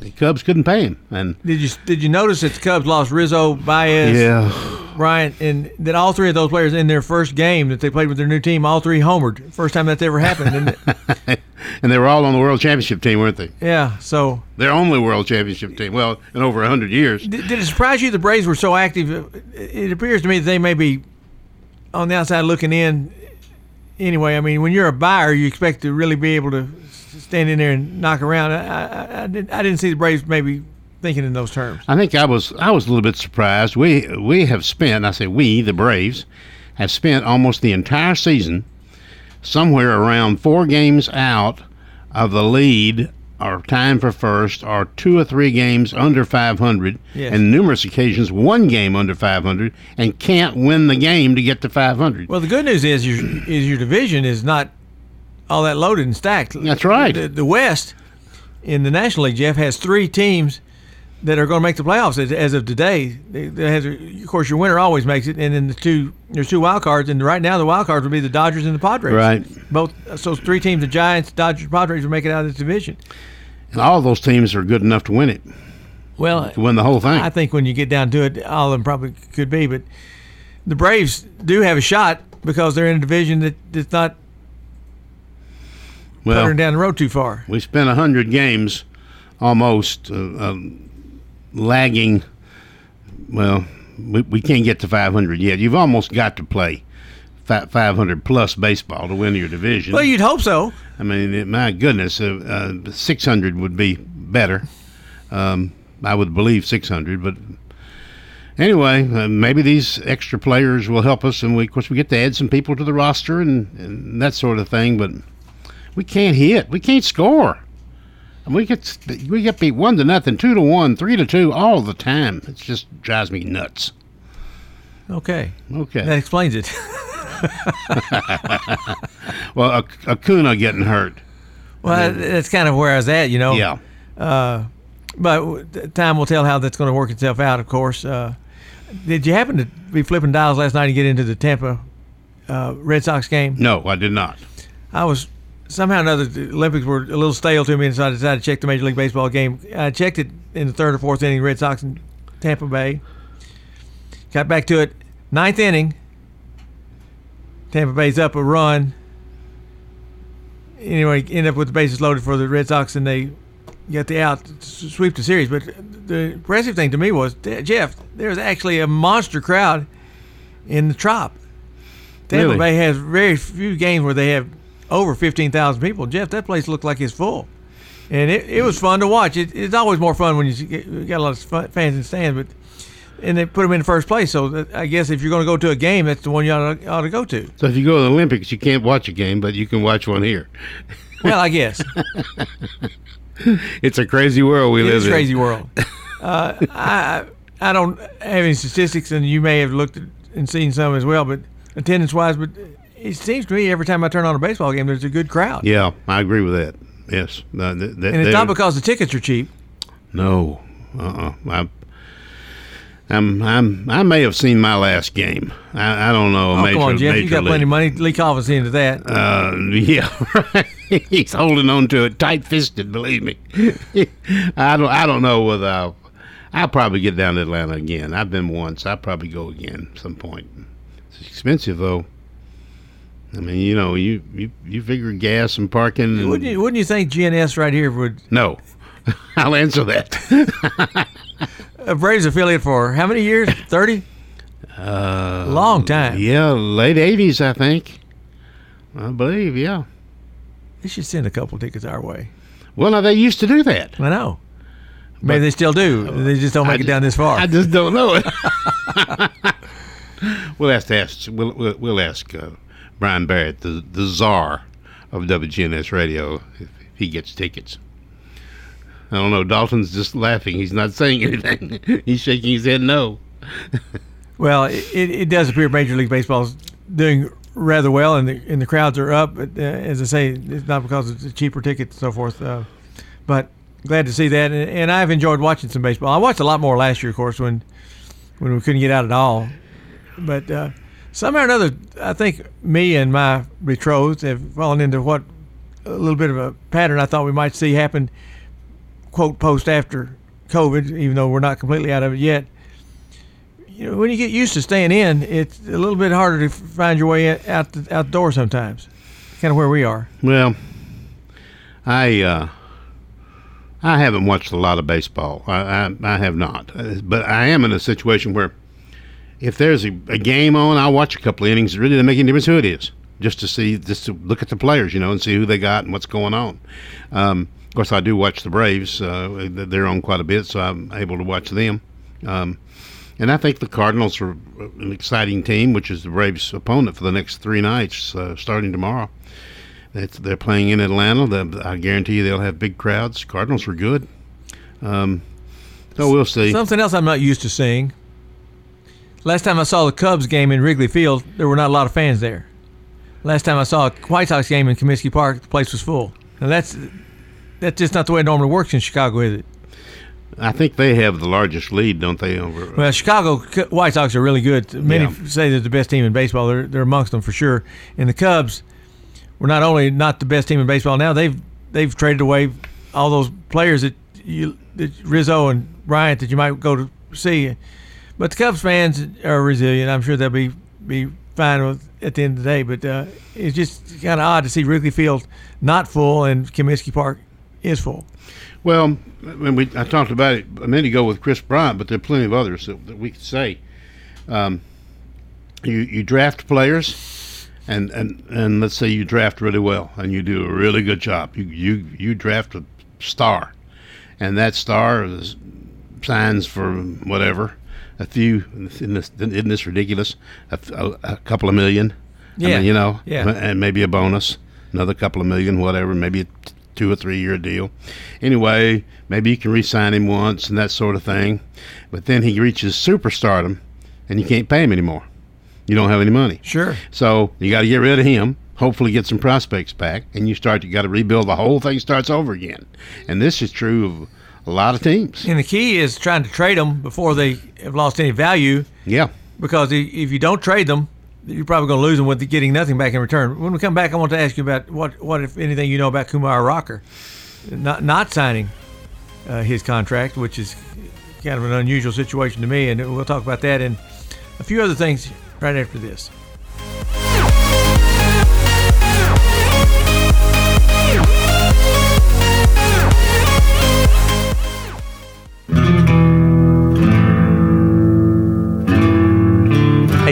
The Cubs couldn't pay him, and Did you did you notice that the Cubs lost Rizzo, Baez, Yeah. Bryant, and that all three of those players in their first game that they played with their new team, all three homered. First time that's ever happened. And and they were all on the World Championship team, weren't they? yeah, so Their only World Championship team. Well, in over hundred years. Did, did it surprise you the Braves were so active? It appears to me that they may be on the outside looking in. Anyway, I mean, when you're a buyer, you expect to really be able to stand in there and knock around. I, I, I, didn't, I didn't see the Braves maybe thinking in those terms. I think I was I was a little bit surprised. We we have spent I say we the Braves have spent almost the entire season somewhere around four games out of the lead are time for first are two or three games under 500, Yes. and numerous occasions one game under 500, and can't win the game to get to 500. Well, the good news is your is your division is not all that loaded and stacked. That's right. The, the West in the National League, Jeff, has three teams that are going to make the playoffs as, as of today. They, they has, of course, your winner always makes it, and then the two there's two wild cards, and right now the wild cards would be the Dodgers and the Padres. Right. Both so three teams, the Giants, Dodgers, Padres, will make it out of this division. And all those teams are good enough to win it, Well, to win the whole thing. I think when you get down to it, all of them probably could be, but the Braves do have a shot because they're in a division that, that's not Well, down the road too far. We spent 100 games almost uh, um, lagging. Well, we, we can't get to 500 yet. You've almost got to play 500 plus baseball to win your division. Well, you'd hope so. I mean, it, my goodness, uh, uh, 600 would be better. Um, I would believe 600, but anyway, uh, maybe these extra players will help us, and we, of course, we get to add some people to the roster and, and that sort of thing. But we can't hit, we can't score. And we get we get beat one to nothing, two to one, three to two all the time. It just drives me nuts. Okay. Okay. That explains it. well, Ac- Acuna getting hurt. Well, that's kind of where I was at, you know. Yeah. Uh, but time will tell how that's going to work itself out. Of course. Uh, did you happen to be flipping dials last night and get into the Tampa uh, Red Sox game? No, I did not. I was somehow or another. The Olympics were a little stale to me, and so I decided to check the Major League Baseball game. I checked it in the third or fourth inning. Red Sox and Tampa Bay. Got back to it, ninth inning. Tampa Bay's up a run. Anyway, end up with the bases loaded for the Red Sox, and they get the out sweep the series. But the impressive thing to me was, Jeff, there's actually a monster crowd in the Trop. Tampa Really? Bay has very few games where they have over 15,000 people. Jeff, that place looked like it's full. And it, it was fun to watch. It, it's always more fun when you get, you got a lot of fans in stands, but and they put them in the first place. So that, I guess if you're going to go to a game, that's the one you ought to, ought to go to. So if you go to the Olympics, you can't watch a game, but you can watch one here. Well, I guess It's a crazy world we it live is in. It's a crazy world. Uh, I I don't have any statistics, and you may have looked at, and seen some as well, but attendance wise, but it seems to me every time I turn on a baseball game, there's a good crowd. Yeah, I agree with that. Yes, Uh, and it's not because the tickets are cheap. No, uh-uh. I, I'm, I'm, I may have seen my last game. I, I don't know. Oh, major, come on, Jeff. You got league. plenty of money. Lee Colvin's into that. Uh, yeah, he's holding on to it tight fisted. Believe me. I don't. I don't know whether I'll. I'll probably get down to Atlanta again. I've been once. I'll probably go again at some point. It's expensive though. I mean, you know, you you, you figure gas and parking. And, Wouldn't you, wouldn't you think GNS right here would No, I'll answer that. a Braves affiliate for how many years? Thirty. Uh, Long time. Yeah, late '80s, I think. I believe. Yeah. They should send a couple tickets our way. Well, now they used to do that. I know. Maybe they still do. They just don't make it down this far. I just don't know it. we'll have to ask. We'll we'll, we'll ask uh, Brian Barrett, the the czar of WGNS Radio, if he gets tickets. I don't know. Dalton's just laughing. He's not saying anything. He's shaking his head no. Well, it, it does appear Major League Baseball is doing rather well, and the and the crowds are up. But uh, as I say, it's not because it's a cheaper ticket and so forth. Uh, but glad to see that, and, and I've enjoyed watching some baseball. I watched a lot more last year, of course, when when we couldn't get out at all. But uh, somehow or another, I think me and my betrothed have fallen into what a little bit of a pattern I thought we might see happen. Quote post after COVID, even though we're not completely out of it yet you know, when you get used to staying in, it's a little bit harder to find your way out the, out the door sometimes. Kind of where we are. Well, I uh, I haven't watched a lot of baseball. I I, I have not, but I am in a situation where if there's a, a game on, I'll watch a couple of innings. It really doesn't make any difference who it is, just to see, just to look at the players, you know, and see who they got and what's going on. Um, of course, I do watch the Braves. Uh, they're on quite a bit, so I'm able to watch them. Um, and I think the Cardinals are an exciting team, which is the Braves' opponent for the next three nights, uh, starting tomorrow. It's, they're playing in Atlanta. The, I guarantee you they'll have big crowds. Cardinals were good. Um, so we'll see. Something else I'm not used to seeing. Last time I saw the Cubs game in Wrigley Field, there were not a lot of fans there. Last time I saw a White Sox game in Comiskey Park, the place was full. And that's that's just not the way it normally works in Chicago, is it? I think they have the largest lead, don't they? Over uh, Well, Chicago White Sox are really good. Many Yeah. say they're the best team in baseball. They're, they're amongst them for sure. And the Cubs were not only not the best team in baseball now, they've they've traded away all those players that you that Rizzo and Bryant that you might go to see. But the Cubs fans are resilient. I'm sure they'll be be fine with at the end of the day. But uh, it's just kind of odd to see Wrigley Field not full and Comiskey Park is full. Well, we I talked about it a minute ago with Kris Bryant, but there are plenty of others that, that we could say. Um, you you draft players, and, and and let's say you draft really well, and you do a really good job. You you you draft a star, and that star is, signs for whatever, a few. Isn't this, isn't this ridiculous? A, a, a couple of million. I Yeah. mean, you know, Yeah. and maybe a bonus, another couple of million, whatever, maybe a t- two or three year deal. Anyway, maybe you can re-sign him once and that sort of thing, but then he reaches superstardom, and you can't pay him anymore. You don't have any money. Sure. So you got to get rid of him. Hopefully, get some prospects back, and you start. You got to rebuild the whole thing. Starts over again, and this is true of a lot of teams. And the key is trying to trade them before they have lost any value. Yeah. Because if you don't trade them, you're probably going to lose them with getting nothing back in return. When we come back, I want to ask you about what, what if anything, you know about Kumar Rocker not not signing uh, his contract, which is kind of an unusual situation to me. And we'll talk about that and a few other things right after this.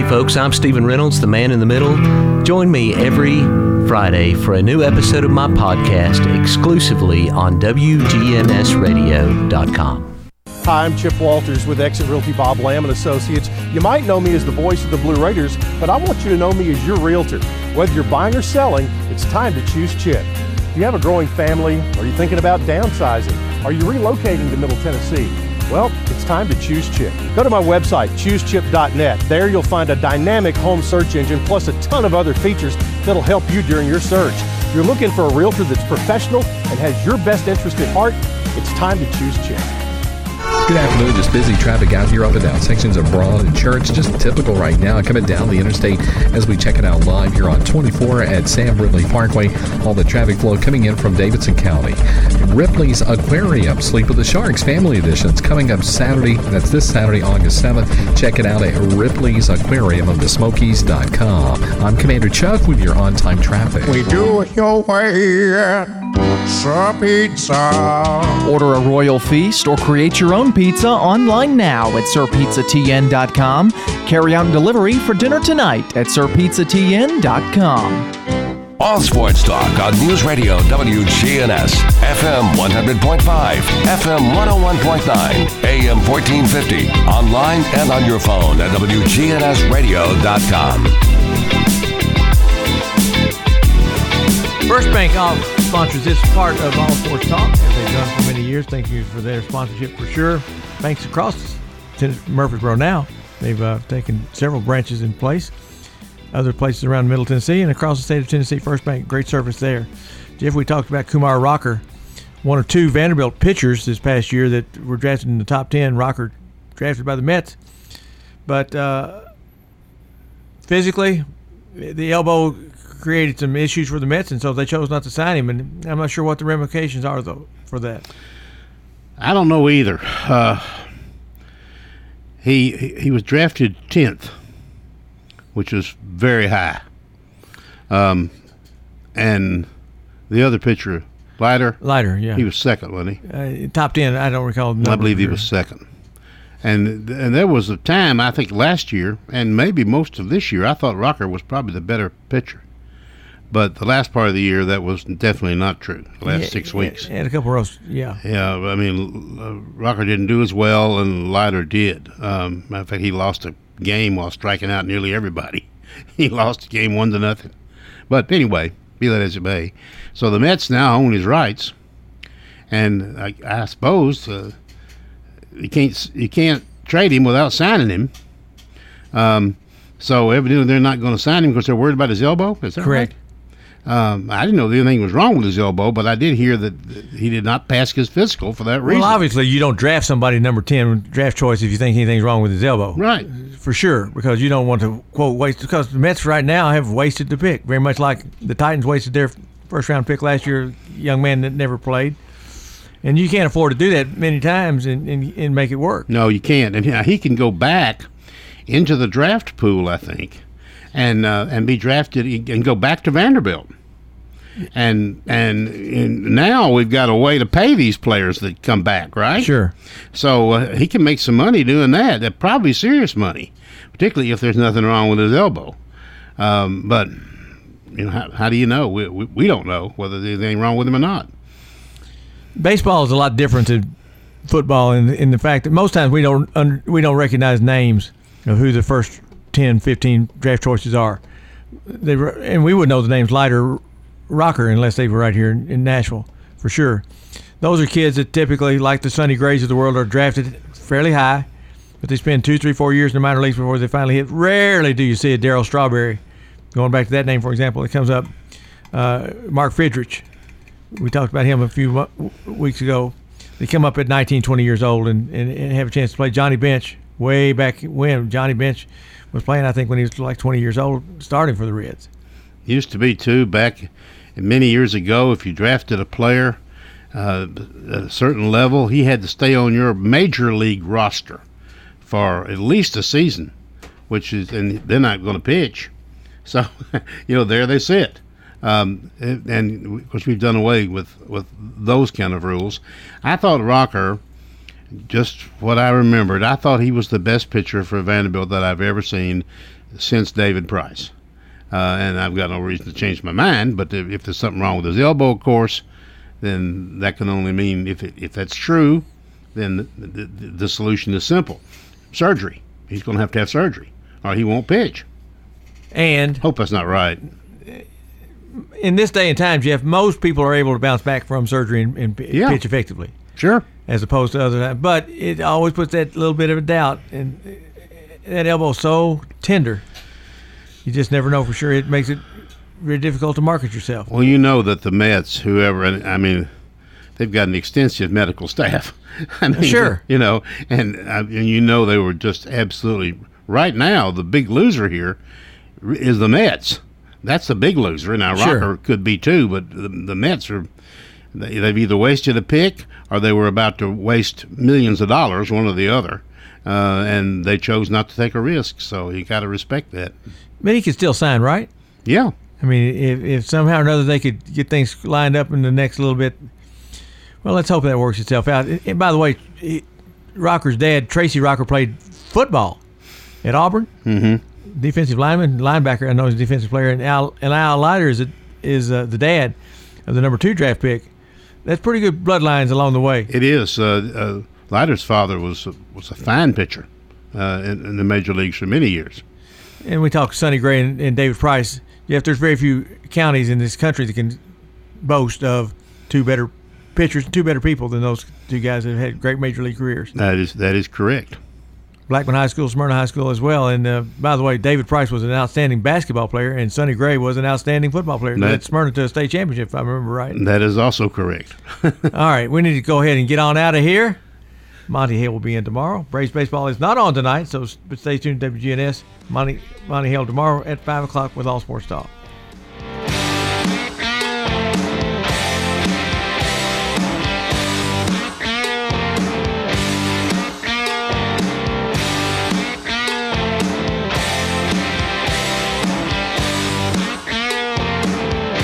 Hey folks, I'm Stephen Reynolds, the man in the middle. Join me every Friday for a new episode of my podcast exclusively on WGNSradio.com. Hi, I'm Chip Walters with Exit Realty Bob Lamb and Associates. You might know me as the voice of the Blue Raiders, but I want you to know me as your realtor. Whether you're buying or selling, it's time to choose Chip. Do you have a growing family? Are you thinking about downsizing? Are you relocating to Middle Tennessee? Well, it's time to choose Chip. Go to my website, choosechip.net. There you'll find a dynamic home search engine plus a ton of other features that'll help you during your search. If you're looking for a realtor that's professional and has your best interest at heart, it's time to choose Chip. Good afternoon. Just busy traffic out here up and down sections of Broad and Church. Just typical right now. Coming down the interstate as we check it out live here on 24 at Sam Ridley Parkway. All the traffic flow coming in from Davidson County. Ripley's Aquarium Sleep with the Sharks Family Editions coming up Saturday. That's this Saturday, August 7th. Check it out at Ripley's Aquarium of the Smokies.com. I'm Commander Chuck with your on time traffic. We do it your way at Sir Pizza. Order a royal feast or create your own pizza online now at sirpizzatn.com. Carry out and delivery for dinner tonight at sirpizzatn.com. All sports talk on News Radio WGNS, FM 100.5, FM 101.9, AM 1450, online and on your phone at WGNSradio.com. First Bank all sponsors this part of All Sports Talk, as they've done for many years. Thank you for their sponsorship for sure. Banks across Murfreesboro now. They've uh, taken several branches in place, other places around Middle Tennessee and across the state of Tennessee. First Bank, great service there. Jeff, we talked about Kumar Rocker, one or two Vanderbilt pitchers this past year that were drafted in the top 10. Rocker drafted by the Mets. But uh, physically, the elbow created some issues for the Mets, and so they chose not to sign him. And I'm not sure what the ramifications are though for that. I don't know either. Uh, he he was drafted tenth, which was very high. Um, and the other pitcher, Leiter. Leiter, yeah. he was second, wasn't he? Uh, top ten, I don't recall. I believe he was second. And and there was a time I think last year and maybe most of this year I thought Rocker was probably the better pitcher, but the last part of the year that was definitely not true. The last Yeah, six weeks. and a couple rows, yeah. Yeah, I mean, uh, Rocker didn't do as well, and Leiter did. Um, matter of fact, he lost a game while striking out nearly everybody. he lost the game one to nothing. But anyway, be that as it may. So the Mets now own his rights, and I, I suppose uh, you can't you can't trade him without signing him. Um, so evidently they're not going to sign him because they're worried about his elbow. Is that Correct. right? Um, I didn't know anything was wrong with his elbow, but I did hear that he did not pass his physical for that reason. Well, obviously, you don't draft somebody number 10 draft choice if you think anything's wrong with his elbow. Right. For sure, because you don't want to, quote, waste, because the Mets right now have wasted the pick, very much like the Titans wasted their first round pick last year, young man that never played. And you can't afford to do that many times and, and, and make it work. No, you can't. And he- he can go back into the draft pool, I think, and uh, and be drafted and go back to Vanderbilt. And, and and now we've got a way to pay these players that come back, right? Sure. So uh, he can make some money doing that. That probably serious money, particularly if there's nothing wrong with his elbow. Um, but you know, how, how do you know? We, we, we don't know whether there's anything wrong with him or not. Baseball is a lot different to football in, in the fact that most times we don't we don't recognize names of who the first 10, 15 draft choices are. They were- and we would know the names Leiter, Rocker unless they were right here in, Nashville for sure. Those are kids that typically, like the Sonny Grays of the world, are drafted fairly high, but they spend two, three, four years in the minor leagues before they finally hit. Rarely do you see a Darryl Strawberry. Going back to that name, for example, it comes up. Uh, Mark Fidrych, we talked about him a few weeks ago. They come up at 19, 20 years old and, and, and have a chance to play. Johnny Bench, way back when Johnny Bench was playing, I think when he was like 20 years old, starting for the Reds. Used to be too back many years ago. If you drafted a player uh, at a certain level, he had to stay on your major league roster for at least a season, which is and they're not going to pitch. So you know there they sit. Um, and, and of course we've done away with with those kind of rules. I thought Rocker just what I remembered, I thought he was the best pitcher for Vanderbilt that I've ever seen since David Price. Uh, and I've got no reason to change my mind. But if, if there's something wrong with his elbow, of course, then that can only mean if it, if that's true, then the, the, the solution is simple: surgery. He's going to have to have surgery, or he won't pitch. And hope that's not right. in this day and time, Jeff, most people are able to bounce back from surgery and, and Yeah. pitch effectively. Sure. As opposed to other times. But it always puts that little bit of a doubt. And that elbow's so tender, you just never know for sure. It makes it very difficult to market yourself. Well, you know that the Mets, whoever, I mean, they've got an extensive medical staff. I mean, Sure. You know, and uh, and you know they were just absolutely right now. The big loser here is the Mets. That's the big loser. Now Sure. Rocker could be too, but the, the Mets are. They, they've either wasted a pick or they were about to waste millions of dollars, one or the other, uh, and they chose not to take a risk. So you got to respect that. But he could still sign, right? Yeah. I mean, if, if somehow or another they could get things lined up in the next little bit, well, let's hope that works itself out. And, by the way, Rocker's dad, Tracy Rocker, played football at Auburn. Mm-hmm. Defensive lineman, linebacker. I know he's a defensive player. And Al, and Al Leiter is, a, is uh, the dad of the number two draft pick. That's pretty good bloodlines along the way. It is. Uh, uh, Leiter's father was was a fine pitcher uh, in, in the major leagues for many years. And we talk Sonny Gray and, and David Price. Jeff, there's very few counties in this country that can boast of two better pitchers, two better people than those two guys that have had great major league careers. That is that is correct. Blackman High School, Smyrna High School as well. And uh, by the way, David Price was an outstanding basketball player, and Sonny Gray was an outstanding football player. That- Led Smyrna to a state championship, if I remember right. That is also correct. All right, we need to go ahead and get on out of here. Monty Hale will be in tomorrow. Braves baseball is not on tonight, so stay tuned to WGNS. Monty, Monty Hale tomorrow at 5 o'clock with All Sports Talk.